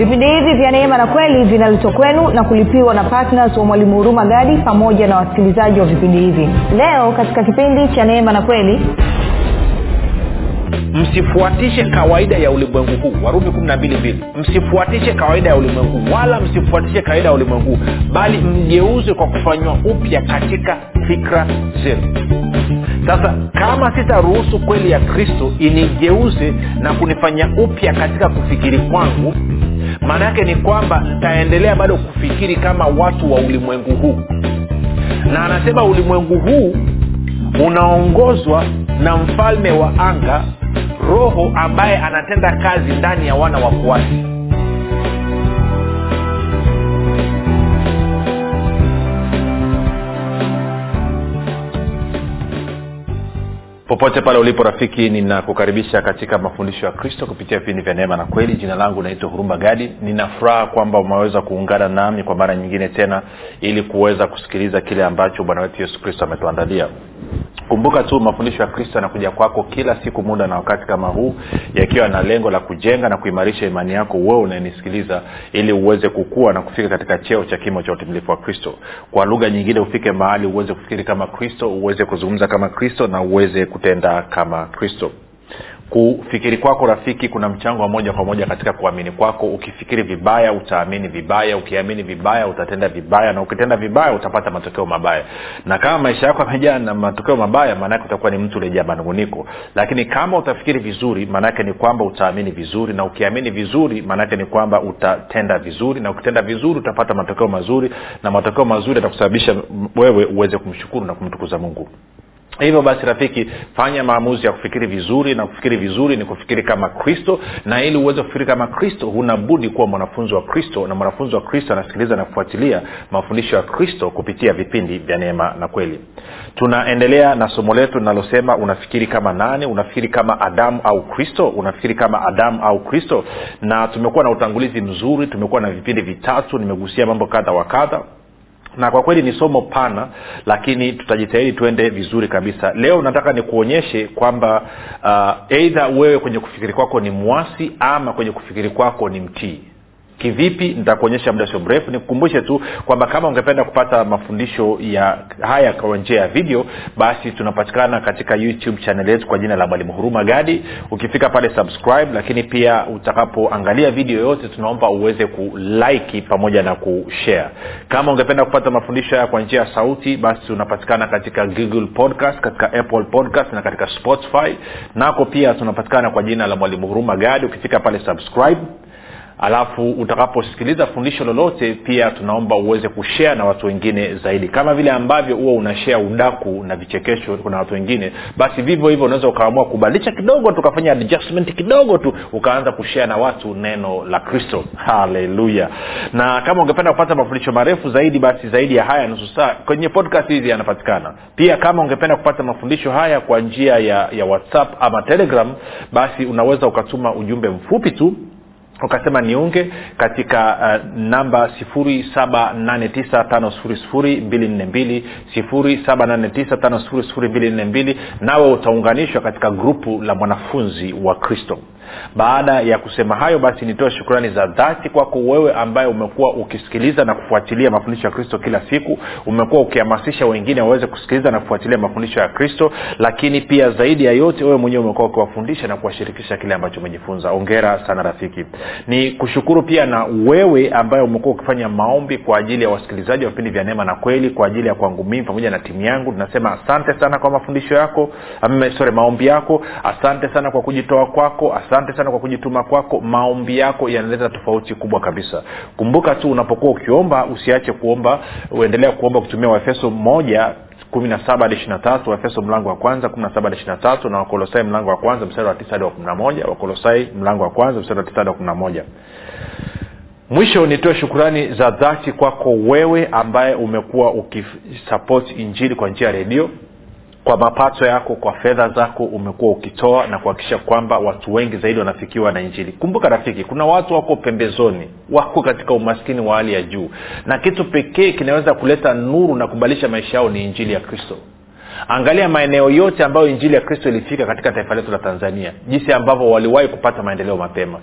vipindi hivi vya neema na kweli vinaletwa kwenu na kulipiwa na ptns wa mwalimu huruma gadi pamoja na wasikilizaji wa vipindi hivi. Leo katika kipindi cha neema na kweli msifuatishe kawaida ya ulimwengu huu. Warumi kumi na mbili mbili. Msifuatishe kawaida ya ulimwengu wala msifuatishe kawaida ya ulimwengu bali mgeuzwe kwa kufanywa upya katika fikra zenu. Sasa kama sitaruhusu kweli ya kristo inigeuze na kunifanya upya katika kufikiri kwangu maana yake ni kwamba ntaendelea bado kufikiri kama watu wa ulimwengu huu. Na anasema ulimwengu huu unaongozwa na mfalme wa anga roho ambaye anatenda kazi ndani ya wana wafuasi popote pale ulipo rafiki ninakukaribisha katika mafundisho ya kristo kupitia vipindi vya neema na kweli. Jina langu naitwa huruma gadi. Ninafuraha kwamba umeweza kuungana nami kwa mara nyingine tena ili kuweza kusikiliza kile ambacho bwana wetu yesu kristo ametuandalia. Kumbuka tu mafundisho ya kristo yanakuja kwako kila siku muda na wakati kama huu yakiwa na lengo la kujenga na kuimarisha imani yako wewe unayenisikiliza ili uweze kukua na kufika katika cheo cha kimo cha utimilifu wa kristo. Kwa lugha nyingine ufike mahali uweze kufikiri kama kristo uweze kuzungumza kama kristo na uweze kutenda kama kristo. Kufikiri kwako rafiki kuna mchango wa moja kwa moja katika kuamini kwako. Ukifikiri vibaya utaamini vibaya. Ukiamini vibaya utatenda vibaya. Na ukitenda vibaya utapata matokeo mabaya. Na kama maisha yako yamejaa na matokeo mabaya maanake utakuwa ni mtu ulejaa manunguniko. Lakini kama utafikiri vizuri maanake ni kwamba utaamini vizuri. Na ukiamini vizuri maanake ni kwamba utatenda vizuri. Na ukitenda vizuri utapata matokeo mazuri. Na matokeo mazuri yatakusababisha wewe uweze kumshukuru na kumtukuza mungu hivyo basi rafiki fanya maamuzi ya kufikiri vizuri na kufikiri vizuri ni kufikiri kama kristo. Na ili uweze kufikiri kama kristo hunabudi kuwa mwanafunzi wa kristo. Na mwanafunzi wa kristo anasikiliza na kufuatilia mafundisho ya kristo kupitia vipindi vya neema na kweli. Tunaendelea na somo letu linalosema unafikiri kama nani? Unafikiri kama adamu au kristo? Unafikiri kama adamu au kristo? Na tumekuwa na utangulizi mzuri tumekuwa na vipindi vitatu nimegusia mambo kadha wa kadha na kwa kweli ni somo pana lakini tutajitahidi tuende vizuri kabisa. Leo nataka nikuonyeshe kwamba uh, eidha wewe kwenye kufikiri kwako ni mwasi ama kwenye kufikiri kwako ni mtii kivipi nitakuonyesha muda sio mrefu. Nikukumbushe tu kwamba kama ungependa kupata mafundisho ya haya kwa njia ya video basi tunapatikana katika youtube chanel yetu kwa jina la mwalimu huruma gadi. Ukifika pale subscribe lakini pia utakapoangalia video yoyote tunaomba uweze kulike pamoja na kushare kama ungependa kupata mafundisho haya kwa njia ya sauti basi tunapatikana katika google podcast katika apple podcast na katika spotify. Nako pia tunapatikana kwa jina la mwalimu huruma gadi. Ukifika pale subscribe alafu utakaposikiliza fundisho lolote pia tunaomba uweze kushea na watu wengine zaidi. Kama vile ambavyo huwa unashea udaku na vichekesho kuna watu wengine basi vivyo hivyo unaweza ukaamua kubadilisha kidogo tukafanya adjustment kidogo tu ukaanza kushea na watu neno la kristo. Haleluya na kama ungependa kupata mafundisho marefu zaidi basi zaidi ya haya nusu saa kwenye podcast hizi yanapatikana. Pia kama ungependa kupata mafundisho haya kwa njia ya, ya whatsapp ama telegram basi unaweza ukatuma ujumbe mfupi tu ukasema niunge katika uh, namba 7895242 nawe utaunganishwa katika grupu la mwanafunzi wa kristo baada ya kusema hayo basi nitoe shukrani za dhati kwako wewe ambaye umekuwa ukisikiliza na kufuatilia mafundisho ya kristo kila siku. Umekuwa ukihamasisha wengine waweze kusikiliza na kufuatilia mafundisho ya kristo. Lakini pia zaidi ya yote wewe mwenyewe umekuwa ukiwafundisha na kuwashirikisha kile ambacho umejifunza. Ongera sana rafiki. Ni kushukuru pia na wewe ambaye umekuwa ukifanya maombi kwa ajili ya wasikilizaji wa vipindi vya neema na kweli kwa ajili ya kwangu mimi pamoja na timu yangu. Tunasema asante sana kwa mafundisho yako sore maombi yako. Asante sana kwa kujitoa kwako. Asante sana kwa kujituma kwako. Maombi yako yanaleta tofauti kubwa kabisa. Kumbuka tu unapokuwa ukiomba usiache kuomba. Uendelea kuomba kutumia waefeso moja kumi waefeso mlango wa kwanza kumi na wakolosai mlango wa kwanza mstari wa tisa hadi wa kumi moja. Wakolosai mlango wa kwanza mstari wa tisa hadi wa kumi moja. Mwisho nitoe shukurani za dhati kwako wewe ambaye umekuwa ukisapoti injili kwa njia ya redio kwa mapato yako kwa fedha zako umekuwa ukitoa na kuhakikisha kwamba watu wengi zaidi wanafikiwa na injili. Kumbuka rafiki kuna watu wako pembezoni wako katika umaskini wa hali ya juu. Na kitu pekee kinaweza kuleta nuru na kubadilisha maisha yao ni injili ya kristo angalia maeneo yote ambayo injili ya kristo ilifika katika taifa letu la tanzania. Jinsi ambavyo waliwahi kupata maendeleo mapema.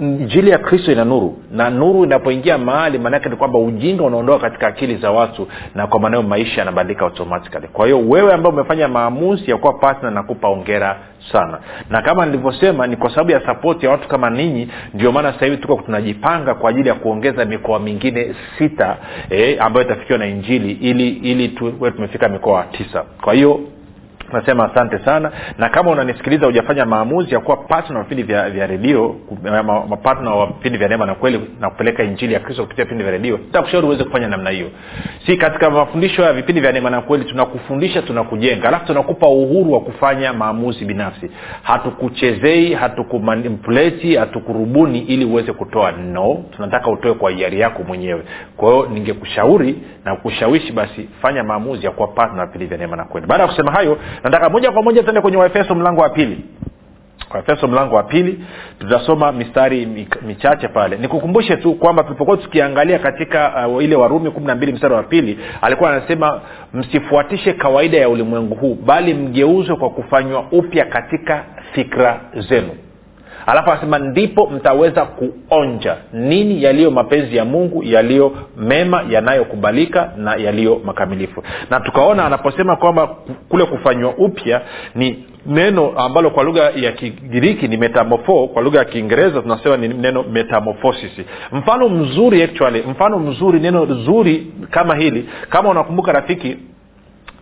Injili ya kristo ina nuru. Na nuru inapoingia mahali maanaake ni kwamba ujinga unaondoka katika akili za watu na kwa maneo maisha yanabadilika automatically. Kwa hiyo wewe ambao umefanya maamuzi ya kuwa patna nakupa ongera sana. Na kama nilivyosema ni kwa sababu ya sapoti ya watu kama ninyi ndio maana sasa hivi tuko tunajipanga kwa ajili ya kuongeza mikoa mingine sita eh, ambayo itafikiwa na injili ili ili tuwe tumefika mikoa tisa. Kwa hiyo nasema asante sana. Na kama unanisikiliza hujafanya maamuzi ya kuwa patna wa vipindi vya, redio mapatna wa vipindi vya neema na kweli na kupeleka injili ya kristo kupitia vipindi vya redio takushauri uweze kufanya namna hiyo. Si katika mafundisho ya vipindi vya neema na kweli tunakufundisha tunakujenga alafu tunakupa uhuru wa kufanya maamuzi binafsi. Hatukuchezei hatukumanipuleti hatukurubuni ili uweze kutoa no. Tunataka utoe kwa hiari yako mwenyewe. Kwa hiyo ningekushauri na kushawishi basi fanya maamuzi ya kuwa patna vipindi vya neema na kweli. Baada ya kusema hayo nataka moja kwa moja tuende kwenye waefeso mlango wa pili. Waefeso mlango wa pili tutasoma mistari michache pale. Nikukumbushe tu kwamba tulipokuwa tukiangalia katika uh, ile warumi kumi na mbili mstari wa pili alikuwa anasema msifuatishe kawaida ya ulimwengu huu bali mgeuzwe kwa kufanywa upya katika fikra zenu alafu anasema ndipo mtaweza kuonja nini yaliyo mapenzi ya mungu yaliyo mema yanayokubalika na yaliyo makamilifu. Na tukaona anaposema kwamba kule kufanywa upya ni neno ambalo kwa lugha ya kigiriki ni metamofo kwa lugha ya kiingereza tunasema ni neno metamorphosis. Mfano mzuri actually mfano mzuri neno zuri kama hili kama unakumbuka rafiki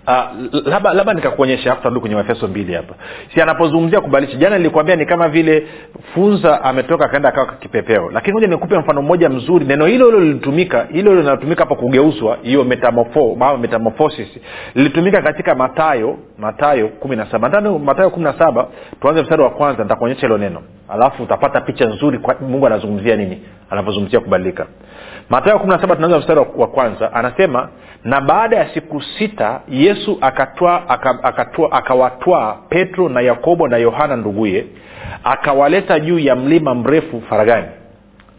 Uh, labda labda nikakuonyesha afu tarudi kwenye waefeso mbili hapa. Si anapozungumzia kubadilisha jana nilikwambia ni kama vile funza ametoka akaenda akawa kipepeo. Lakini moja nikupe mfano mmoja mzuri. Neno hilo hilo lilitumika hilo hilo linatumika hapo kugeuzwa hiyo metamorpho metamorphosis. Lilitumika katika matayo matayo kumi na saba. Matayo kumi na saba tuanze mstari wa kwanza nitakuonyesha hilo neno. Alafu utapata picha nzuri kwa mungu anazungumzia nini anapozungumzia kubadilika. Matayo kumi na saba tunaanza mstari wa kwanza. Anasema na baada ya siku sita yesu akatwaa akatwa, akawatwaa petro na yakobo na yohana nduguye akawaleta juu ya mlima mrefu faragani.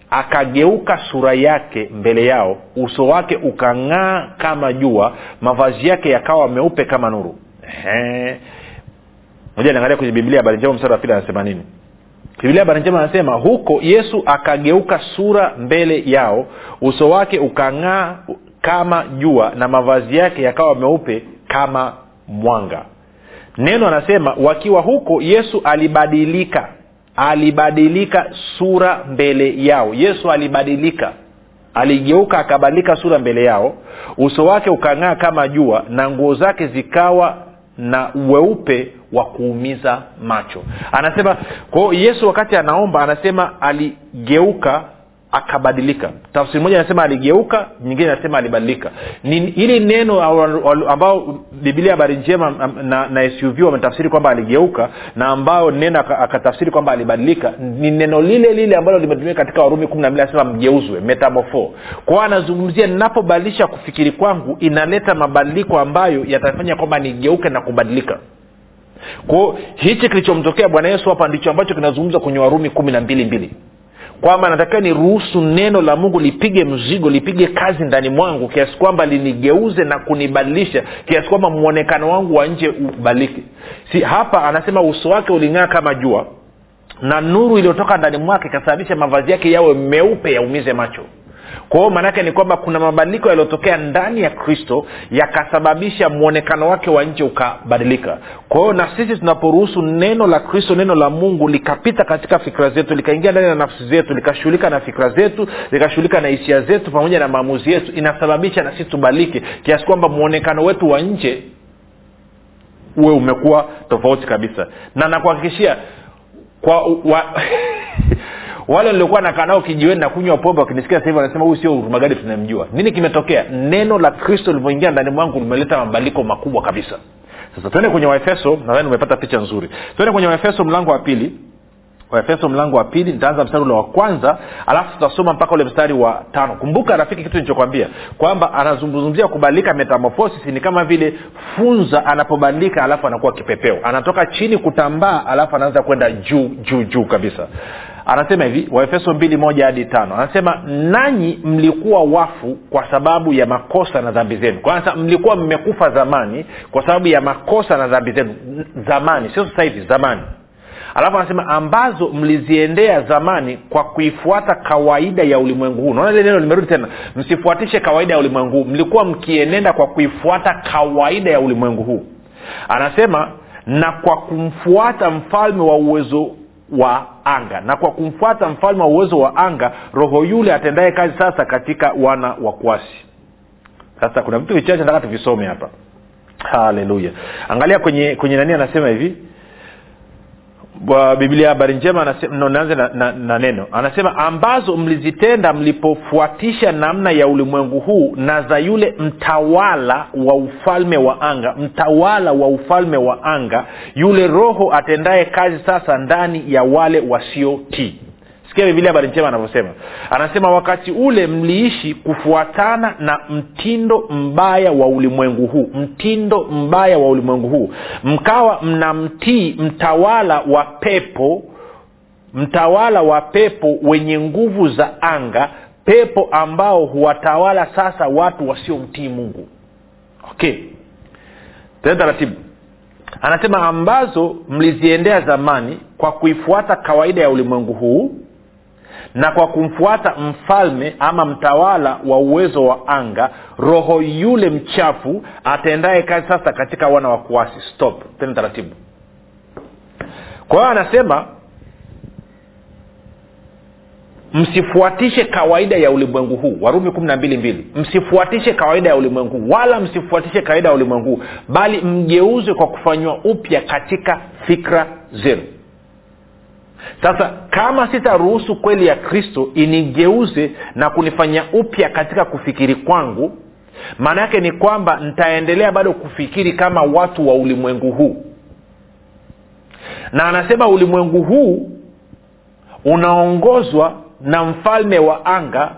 Akageuka sura yake mbele yao uso wake ukang'aa kama jua mavazi yake yakawa meupe kama nuru. Moja niangalia kwenye biblia habari njema mstari wa pili anasema nini? Biblia habari njema anasema huko yesu akageuka sura mbele yao uso wake ukang'aa kama jua na mavazi yake yakawa meupe kama mwanga. Neno anasema wakiwa huko yesu alibadilika. Alibadilika sura mbele yao. Yesu alibadilika. Aligeuka akabadilika sura mbele yao. Uso wake ukang'aa kama jua na nguo zake zikawa na weupe wa kuumiza macho. Anasema kwao yesu wakati anaomba anasema aligeuka akabadilika. Tafsiri moja inasema aligeuka nyingine inasema alibadilika. Hili neno ambao bibilia habari njema na, na suv wametafsiri kwamba aligeuka na ambao neno akatafsiri kwamba alibadilika ni neno lile lile ambalo limetumika katika warumi kumi na mbili anasema mgeuzwe metamofo kwao anazungumzia ninapobadilisha kufikiri kwangu inaleta mabadiliko ambayo yatafanya kwamba nigeuke na kubadilika. Kwao hichi kilichomtokea bwana yesu hapa ndicho ambacho kinazungumza kwenye warumi kumi na mbili mbili kwamba natakiwa niruhusu neno la mungu lipige mzigo lipige kazi ndani mwangu kiasi kwamba linigeuze na kunibadilisha kiasi kwamba mwonekano wangu wa nje ubadilike si hapa anasema uso wake uling'aa kama jua na nuru iliyotoka ndani mwake ikasababisha mavazi yake yawe meupe yaumize macho kwa hiyo maanaake ni kwamba kuna mabadiliko yaliyotokea ndani ya kristo yakasababisha mwonekano wake wa nje ukabadilika. Kwa hiyo na sisi tunaporuhusu neno la kristo neno la mungu likapita katika fikira zetu likaingia ndani ya nafsi zetu likashughulika na fikira zetu likashughulika na hisia zetu pamoja na maamuzi yetu inasababisha na sisi tubadilike kiasi kwamba mwonekano wetu wa nje uwe umekuwa tofauti kabisa. Na nakuhakikishia kwa wa, wale niliokuwa nakaa nao kijiweni na kunywa pombe wakinisikia hivi wanasema huyu sio hurumagadi tunamjua. Nini kimetokea? Neno la kristo lilivyoingia ndani mwangu limeleta mabadiliko makubwa kabisa. Sasa twende kwenye waefeso nadhani umepata picha nzuri. Twende kwenye waefeso mlango wa pili. Waefeso mlango wa pili nitaanza mstari ule wa kwanza alafu tutasoma mpaka ule mstari wa tano. Kumbuka rafiki kitu nilichokwambia kwamba anazungumzia kubadilika metamorphosis ni kama vile funza anapobadilika alafu anakuwa kipepeo. Anatoka chini kutambaa alafu anaanza kwenda juu juu juu kabisa anasema hivi waefeso mbili moja hadi tano. Anasema nanyi mlikuwa wafu kwa sababu ya makosa na dhambi zenu. Kwanza mlikuwa mmekufa zamani kwa sababu ya makosa na dhambi zenu. Zamani sio sasa hivi zamani. Alafu anasema ambazo mliziendea zamani kwa kuifuata kawaida ya ulimwengu huu. Naona ile neno limerudi tena. Msifuatishe kawaida ya ulimwengu huu. Mlikuwa mkienenda kwa kuifuata kawaida ya ulimwengu huu. Anasema na kwa kumfuata mfalme wa uwezo wa anga. Na kwa kumfuata mfalme wa uwezo wa anga roho yule atendaye kazi sasa katika wana wa kwasi sasa kuna vitu vichache nataka tuvisome hapa. Haleluya. Angalia kwenye kwenye nani anasema hivi biblia habari njema naanze na, na, na neno. Anasema ambazo mlizitenda mlipofuatisha namna ya ulimwengu huu na za yule mtawala wa ufalme wa anga mtawala wa ufalme wa anga yule roho atendaye kazi sasa ndani ya wale wasiotii sikia bibilia habari njema anavyosema. Anasema wakati ule mliishi kufuatana na mtindo mbaya wa ulimwengu huu mtindo mbaya wa ulimwengu huu mkawa mnamtii mtawala wa pepo mtawala wa pepo wenye nguvu za anga pepo ambao huwatawala sasa watu wasiomtii mungu. Okay. Tena taratibu. Anasema ambazo mliziendea zamani kwa kuifuata kawaida ya ulimwengu huu na kwa kumfuata mfalme ama mtawala wa uwezo wa anga roho yule mchafu atendaye kazi sasa katika wana wa kuasi. Stop. Tena taratibu. Kwa hiyo anasema msifuatishe kawaida ya ulimwengu huu. Warumi kumi na mbili mbili. Msifuatishe kawaida ya ulimwengu huu wala msifuatishe kawaida ya ulimwengu huu bali mgeuzwe kwa kufanywa upya katika fikra zenu sasa kama sitaruhusu kweli ya kristo inigeuze na kunifanya upya katika kufikiri kwangu maana yake ni kwamba nitaendelea bado kufikiri kama watu wa ulimwengu huu. Na anasema ulimwengu huu unaongozwa na mfalme wa anga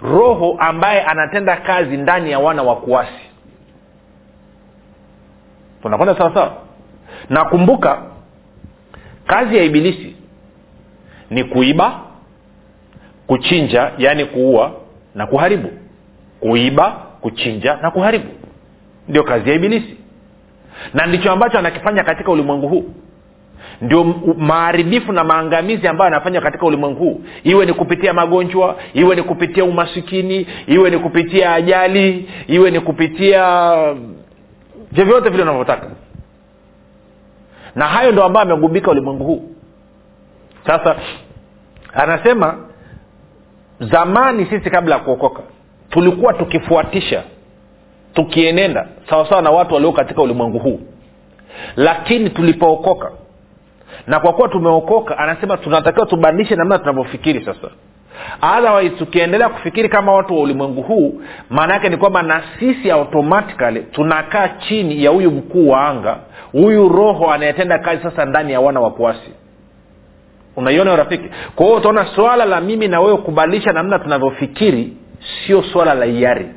roho ambaye anatenda kazi ndani ya wana wa kuasi. Tunakwenda sawasawa? Nakumbuka kazi ya ibilisi ni kuiba kuchinja yaani kuua na kuharibu. Kuiba kuchinja na kuharibu. Ndio kazi ya ibilisi. Na ndicho ambacho anakifanya katika ulimwengu huu. Ndio maharibifu na maangamizi ambayo anafanywa katika ulimwengu huu. Iwe ni kupitia magonjwa iwe ni kupitia umasikini iwe ni kupitia ajali iwe ni kupitia vyovyote vile unavyotaka. Na hayo ndo ambayo amegubika ulimwengu huu sasa anasema zamani sisi kabla ya kuokoka tulikuwa tukifuatisha tukienenda sawasawa na watu walio katika ulimwengu huu. Lakini tulipookoka na kwa kuwa tumeokoka anasema tunatakiwa tubadilishe namna tunavyofikiri sasa. Otherwise tukiendelea kufikiri kama watu wa ulimwengu huu maana yake ni kwamba na sisi automatically tunakaa chini ya huyu mkuu wa anga huyu roho anayetenda kazi sasa ndani ya wana wa kuasi unaiona rafiki kwa hiyo utaona swala la mimi na wewe kubadilisha namna tunavyofikiri sio swala la hiari.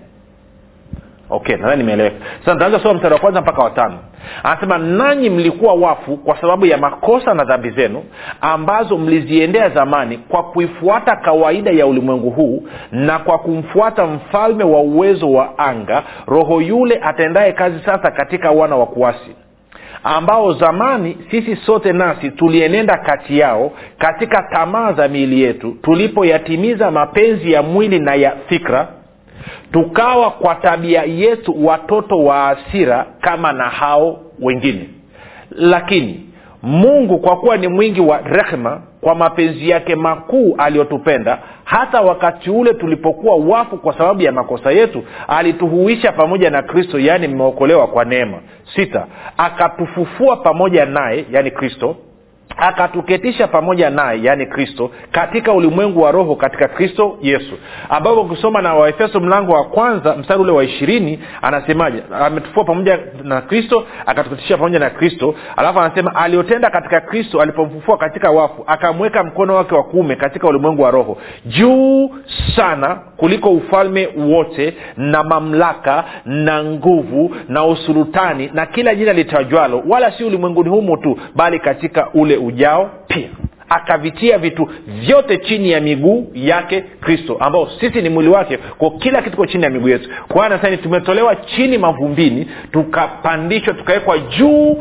Okay nadhani nimeeleweka. Sasa ntaanza soma mstari wa kwanza mpaka watano anasema nanyi mlikuwa wafu kwa sababu ya makosa na dhambi zenu ambazo mliziendea zamani kwa kuifuata kawaida ya ulimwengu huu na kwa kumfuata mfalme wa uwezo wa anga roho yule atendaye kazi sasa katika wana wa kuasi ambao zamani sisi sote nasi tulienenda kati yao katika tamaa za miili yetu tulipoyatimiza mapenzi ya mwili na ya fikra tukawa kwa tabia yetu watoto wa asira kama na hao wengine. Lakini mungu kwa kuwa ni mwingi wa rehma kwa mapenzi yake makuu aliyotupenda hata wakati ule tulipokuwa wafu kwa sababu ya makosa yetu alituhuisha pamoja na kristo yaani mmeokolewa kwa neema. Sita akatufufua pamoja naye yaani kristo akatuketisha pamoja naye yaani kristo katika ulimwengu wa roho katika kristo yesu. Ambapo ukisoma na waefeso mlango wa kwanza mstari ule wa ishirini anasemaje? Ametufua pamoja na kristo akatuketisha pamoja na kristo. Alafu anasema aliotenda katika kristo alipomfufua katika wafu akamweka mkono wake wa kuume katika ulimwengu wa roho. Juu sana kuliko ufalme wote na mamlaka na nguvu na usulutani na kila jina litajwalo. Wala si ulimwenguni humo tu bali katika ule ujao pia. Akavitia vitu vyote chini ya miguu yake kristo ambao sisi ni mwili wake kwa kila kitu ko chini ya miguu yetu. Kwa anasema tumetolewa chini mavumbini tukapandishwa tukawekwa juu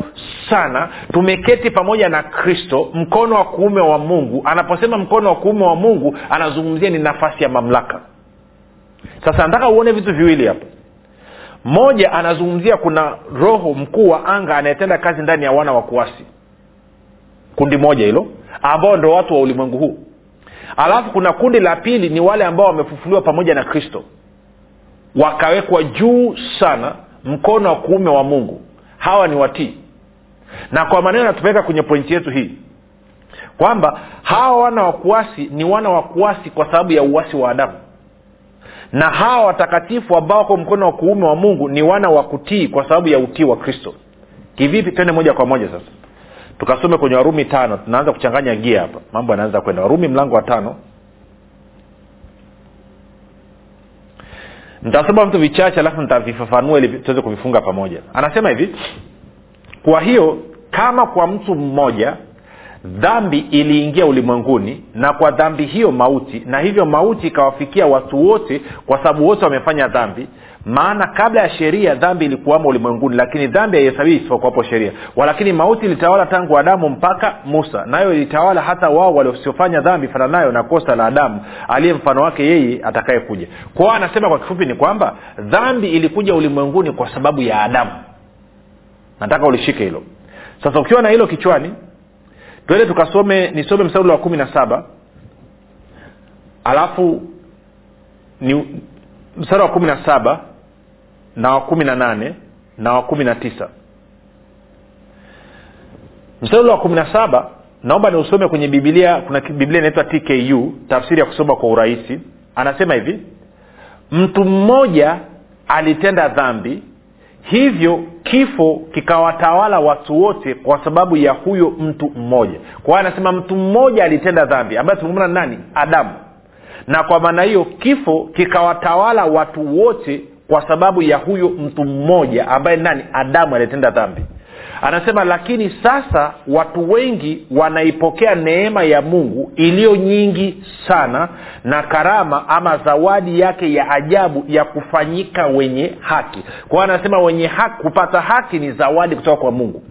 sana tumeketi pamoja na kristo mkono wa kuume wa mungu. Anaposema mkono wa kuume wa mungu anazungumzia ni nafasi ya mamlaka. Sasa nataka uone vitu viwili hapa. Moja anazungumzia kuna roho mkuu wa anga anayetenda kazi ndani ya wana wa kuasi kundi moja hilo ambao ndo watu wa ulimwengu huu. Alafu kuna kundi la pili ni wale ambao wamefufuliwa pamoja na kristo. Wakawekwa juu sana mkono wa kuume wa mungu. Hawa ni watii. Na kwa maneno natupeleka kwenye pointi yetu hii kwamba hawa wana wa kuasi ni wana wa kuasi kwa sababu ya uwasi wa adamu. Na hawa watakatifu ambao wako mkono wa kuume wa mungu ni wana wa kutii kwa sababu ya utii wa kristo. Kivipi? Twende moja kwa moja sasa tukasome kwenye warumi tano tunaanza kuchanganya gia hapa. Mambo yanaanza kwenda. Warumi mlango wa tano. Nitasoma vitu vichache alafu nitavifafanua ili tuweze kuvifunga pamoja. Anasema hivi kwa hiyo kama kwa mtu mmoja dhambi iliingia ulimwenguni na kwa dhambi hiyo mauti na hivyo mauti ikawafikia watu wote kwa sababu wote wamefanya dhambi. Maana kabla ya sheria dhambi ilikuwamo ulimwenguni lakini dhambi haihesabii isipokuwapo sheria. Walakini mauti ilitawala tangu adamu mpaka musa nayo ilitawala hata wao waliosiofanya dhambi fananayo na kosa la adamu aliye mfano wake yeye atakayekuja. Kwao anasema kwa kifupi ni kwamba dhambi ilikuja ulimwenguni kwa sababu ya adamu. Nataka ulishike hilo. Sasa ukiwa na hilo kichwani twende tukasome nisome mstari wa kumi na saba. Alafu ni mstari wa kumi na saba na wa kumi na nane na wa kumi na tisa. Mstari wa kumi na saba naomba niusome kwenye bibilia kuna biblia inaitwa tku tafsiri ya kusoma kwa urahisi. Anasema hivi mtu mmoja alitenda dhambi hivyo kifo kikawatawala watu wote kwa sababu ya huyo mtu mmoja. Kwa hiyo anasema mtu mmoja alitenda dhambi. Ambaye tumemona nani? Adamu. Na kwa maana hiyo kifo kikawatawala watu wote kwa sababu ya huyo mtu mmoja ambaye nani? Adamu alitenda dhambi anasema lakini sasa watu wengi wanaipokea neema ya mungu iliyo nyingi sana na karama ama zawadi yake ya ajabu ya kufanyika wenye haki. Kwa hiyo anasema wenye haki kupata haki ni zawadi kutoka kwa mungu.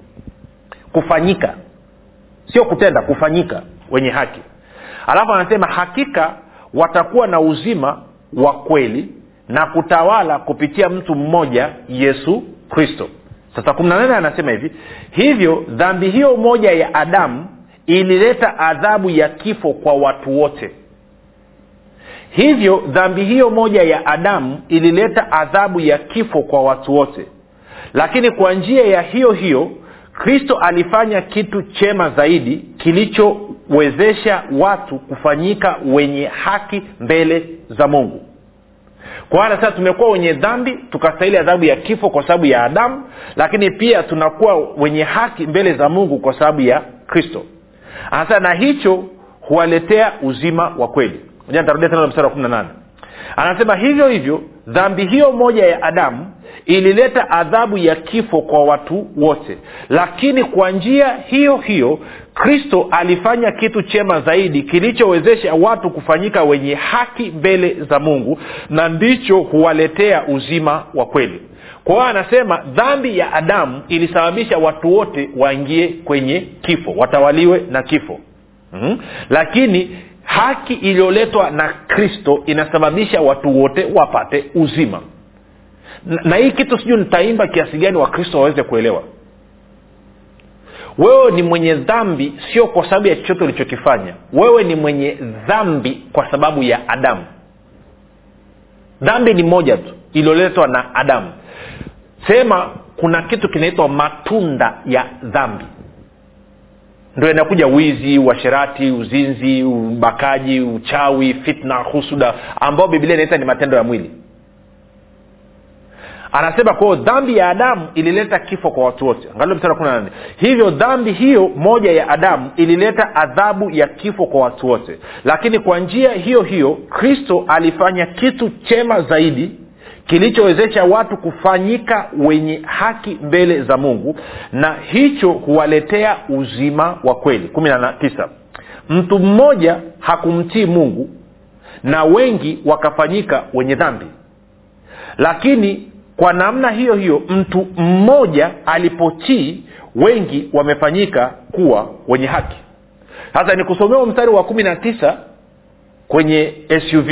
Kufanyika. Sio kutenda kufanyika wenye haki. Alafu anasema hakika watakuwa na uzima wa kweli na kutawala kupitia mtu mmoja yesu kristo sasa kumi na nane anasema hivi hivyo dhambi hiyo moja ya adamu ilileta adhabu ya kifo kwa watu wote. Hivyo dhambi hiyo moja ya adamu ilileta adhabu ya kifo kwa watu wote. Lakini kwa njia ya hiyo hiyo kristo alifanya kitu chema zaidi kilichowezesha watu kufanyika wenye haki mbele za mungu kwa maana sasa tumekuwa wenye dhambi tukastahili adhabu ya kifo kwa sababu ya adamu lakini pia tunakuwa wenye haki mbele za mungu kwa sababu ya kristo. Anasema na hicho huwaletea uzima wa kweli. Nitarudia tena mstari wa kumi na nane. Anasema hivyo hivyo dhambi hiyo moja ya adamu ilileta adhabu ya kifo kwa watu wote. Lakini kwa njia hiyo hiyo kristo alifanya kitu chema zaidi kilichowezesha watu kufanyika wenye haki mbele za mungu na ndicho huwaletea uzima wa kweli. Kwa hiyo anasema dhambi ya adamu ilisababisha watu wote waingie kwenye kifo watawaliwe na kifo. Mm-hmm. lakini haki iliyoletwa na kristo inasababisha watu wote wapate uzima. Na, na hii kitu sijui nitaimba kiasi gani wakristo waweze kuelewa. Wewe ni mwenye dhambi sio kwa sababu ya chochote ulichokifanya. Wewe ni mwenye dhambi kwa sababu ya adamu. Dhambi ni moja tu iliyoletwa na adamu. Sema kuna kitu kinaitwa matunda ya dhambi ndo inakuja wizi uasherati uzinzi ubakaji uchawi fitna husuda ambao biblia inaita ni matendo ya mwili. Anasema kwao dhambi ya adamu ilileta kifo kwa watu wote. Angalia mstari kumi na nane. Hivyo dhambi hiyo moja ya adamu ilileta adhabu ya kifo kwa watu wote. Lakini kwa njia hiyo hiyo kristo alifanya kitu chema zaidi kilichowezesha watu kufanyika wenye haki mbele za mungu na hicho huwaletea uzima wa kweli. Kumi na tisa. Mtu mmoja hakumtii mungu na wengi wakafanyika wenye dhambi. Lakini kwa namna hiyo hiyo mtu mmoja alipotii wengi wamefanyika kuwa wenye haki. Sasa nikusomea mstari wa kumi na tisa kwenye suv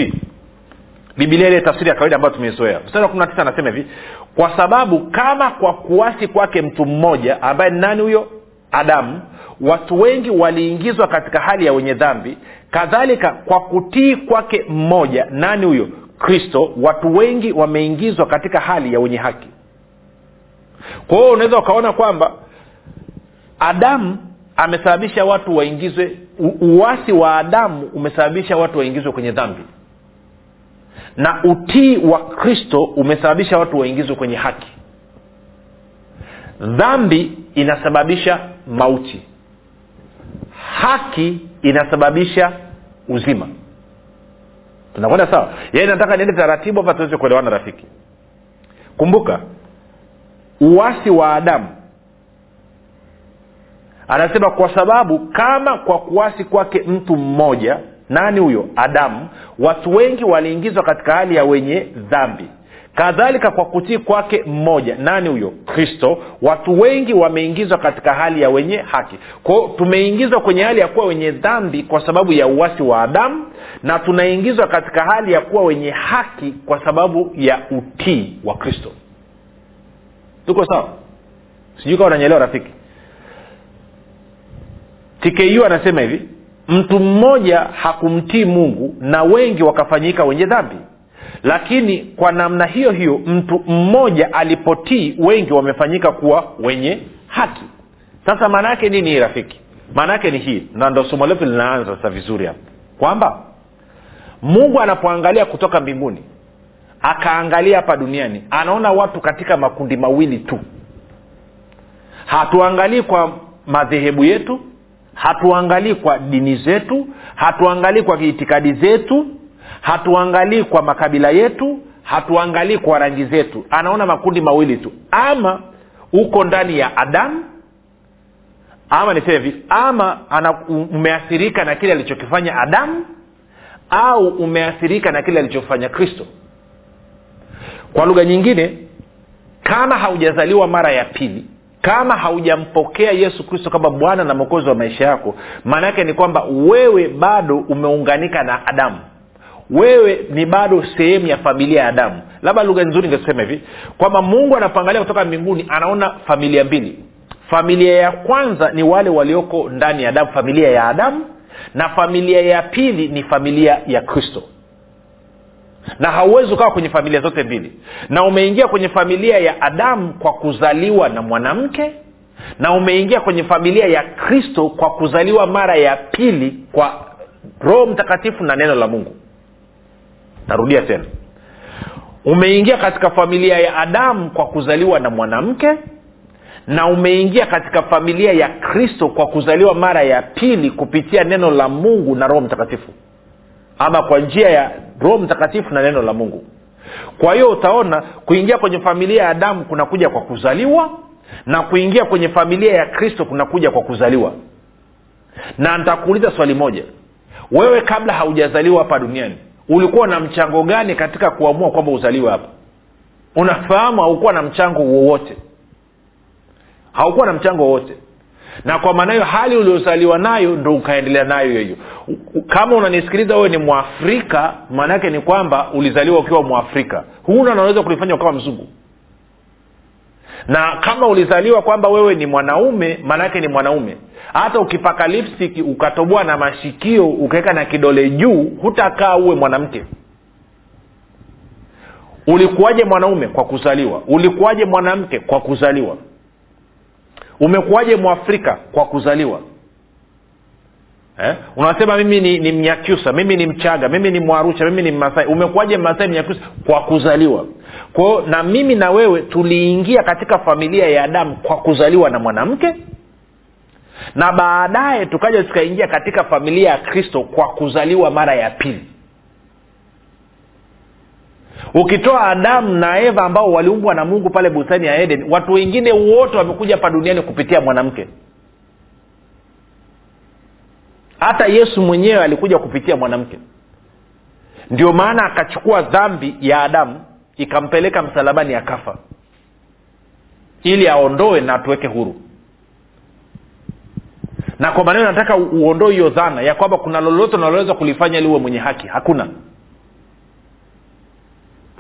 bibilia ile tafsiri ya kawaida ambayo tumeizoea. Mstari wa kumi na tisa anasema hivi kwa sababu kama kwa kuasi kwake mtu mmoja ambaye ni nani huyo? Adamu. Watu wengi waliingizwa katika hali ya wenye dhambi. Kadhalika kwa kutii kwake mmoja nani huyo? Kristo. Watu wengi wameingizwa katika hali ya wenye haki. Kwa hiyo unaweza ukaona kwamba adamu amesababisha watu waingizwe uasi wa adamu umesababisha watu waingizwe kwenye dhambi na utii wa kristo umesababisha watu waingizwe kwenye haki. Dhambi inasababisha mauti. Haki inasababisha uzima. Tunakwenda sawa? Yaani nataka niende taratibu hapa tuweze kuelewana rafiki. Kumbuka uwasi wa adamu. Anasema kwa sababu kama kwa kuasi kwake mtu mmoja nani huyo? Adamu watu wengi waliingizwa katika hali ya wenye dhambi. Kadhalika kwa kutii kwake mmoja. Nani huyo? Kristo. Watu wengi wameingizwa katika hali ya wenye haki. Kwao tumeingizwa kwenye hali ya kuwa wenye dhambi kwa sababu ya uwasi wa adamu na tunaingizwa katika hali ya kuwa wenye haki kwa sababu ya utii wa kristo. Tuko sawa? Sijui kawa unanyelewa rafiki. Tku anasema hivi mtu mmoja hakumtii mungu na wengi wakafanyika wenye dhambi. Lakini kwa namna hiyo hiyo mtu mmoja alipotii wengi wamefanyika kuwa wenye haki. Sasa maana yake nini hii rafiki? Maana yake ni hii. Na ndo somo letu linaanza sasa vizuri hapa. Kwamba mungu anapoangalia kutoka mbinguni akaangalia hapa duniani anaona watu katika makundi mawili tu. Hatuangalii kwa madhehebu yetu hatuangalii kwa dini zetu hatuangalii kwa itikadi zetu hatuangalii kwa makabila yetu hatuangalii kwa rangi zetu. Anaona makundi mawili tu. Ama uko ndani ya adamu ama niseme hivi ama ana, umeathirika na kile alichokifanya adamu au umeathirika na kile alichofanya kristo. Kwa lugha nyingine kama haujazaliwa mara ya pili kama haujampokea yesu kristo kama bwana na mwokozi wa maisha yako maana yake ni kwamba wewe bado umeunganika na adamu. Wewe ni bado sehemu ya familia ya adamu. Labda lugha nzuri ingesema hivi kwamba mungu anapoangalia kutoka mbinguni anaona familia mbili. Familia ya kwanza ni wale walioko ndani ya adamu familia ya adamu na familia ya pili ni familia ya kristo na hauwezi ukawa kwenye familia zote mbili. Na umeingia kwenye familia ya adamu kwa kuzaliwa na mwanamke na umeingia kwenye familia ya kristo kwa kuzaliwa mara ya pili kwa roho mtakatifu na neno la mungu. Narudia tena. Umeingia katika familia ya adamu kwa kuzaliwa na mwanamke na umeingia katika familia ya kristo kwa kuzaliwa mara ya pili kupitia neno la mungu na roho mtakatifu ama kwa njia ya roho mtakatifu na neno la mungu. Kwa hiyo utaona kuingia kwenye familia ya adamu kunakuja kwa kuzaliwa na kuingia kwenye familia ya kristo kunakuja kwa kuzaliwa. Na nitakuuliza swali moja. Wewe kabla haujazaliwa hapa duniani ulikuwa na mchango gani katika kuamua kwamba uzaliwe hapa? Unafahamu haukuwa na mchango wowote. Haukuwa na mchango wowote na kwa maana hiyo hali uliozaliwa nayo ndo ukaendelea nayo hiyo. Kama unanisikiliza wewe ni mwafrika maana yake ni kwamba ulizaliwa ukiwa mwafrika. Huna naweza kulifanya ukawa mzungu na kama ulizaliwa kwamba wewe ni mwanaume maanaake ni mwanaume. Hata ukipaka lipstick ukatoboa na mashikio ukaweka na kidole juu hutakaa uwe mwanamke. Ulikuwaje mwanaume kwa kuzaliwa? Ulikuwaje mwanamke kwa kuzaliwa umekuwaje mwafrika kwa kuzaliwa? Eh? unasema mimi ni, ni mnyakyusa mimi ni mchaga mimi ni mwarusha mimi ni masai umekuwaje masai mnyakyusa? Kwa kuzaliwa. Kwao na mimi na wewe tuliingia katika familia ya adamu kwa kuzaliwa na mwanamke na baadaye tukaja tukaingia katika familia ya kristo kwa kuzaliwa mara ya pili ukitoa adamu na eva ambao waliumbwa na mungu pale bustani ya eden watu wengine wote wamekuja hapa duniani kupitia mwanamke. Hata yesu mwenyewe alikuja kupitia mwanamke. Ndio maana akachukua dhambi ya adamu ikampeleka msalabani akafa. Ili aondoe na atuweke huru. Na kwa maneno nataka uondoe hiyo dhana ya kwamba kuna lolote unaloweza kulifanya ili uwe mwenye haki. Hakuna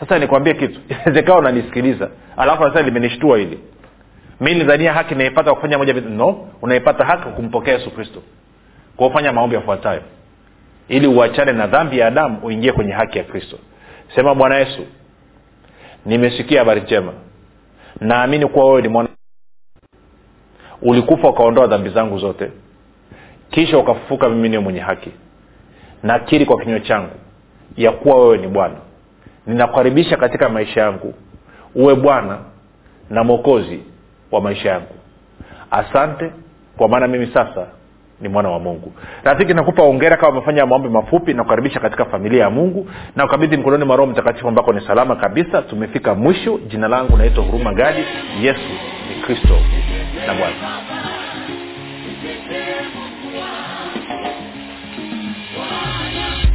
sasa nikwambie kitu. Inawezekana unanisikiliza alafu sasa limenishtua hili. Mi nidhania haki naipata kufanya moja vitu. No unaipata haki kumpokea yesu kristo. Kufanya maombi yafuatayo. Ili uachane na dhambi ya adamu uingie kwenye haki ya kristo. Sema bwana yesu nimesikia habari njema. Naamini kuwa wewe ni mwana ulikufa ukaondoa dhambi zangu zote. Kisha ukafufuka mimi niwe mwenye haki. Nakiri kwa kinywa changu ya kuwa wewe ni bwana ninakukaribisha katika maisha yangu. Uwe bwana na mwokozi wa maisha yangu. Asante kwa maana mimi sasa ni mwana wa mungu. Rafiki nakupa ongera kama umefanya maombi mafupi. Na kukaribisha katika familia ya mungu. Na ukabidhi mkononi mwa roho mtakatifu ambako ni salama kabisa. Tumefika mwisho. Jina langu naitwa huruma gadi. Yesu ni kristo. Na bwana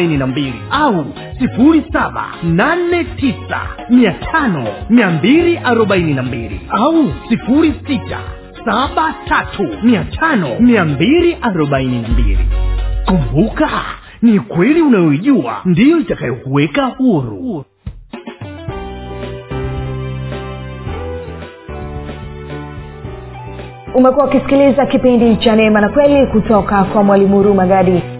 na mbili au sifuri saba nane tisa mia tano mia mbili arobaini na mbili au sifuri sita saba tatu mia tano mia mbili arobaini na mbili. Kumbuka ni kweli unayoijua ndiyo itakayokuweka huru. Umekuwa ukisikiliza kipindi cha neema na kweli kutoka kwa mwalimu huruma gadi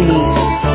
unique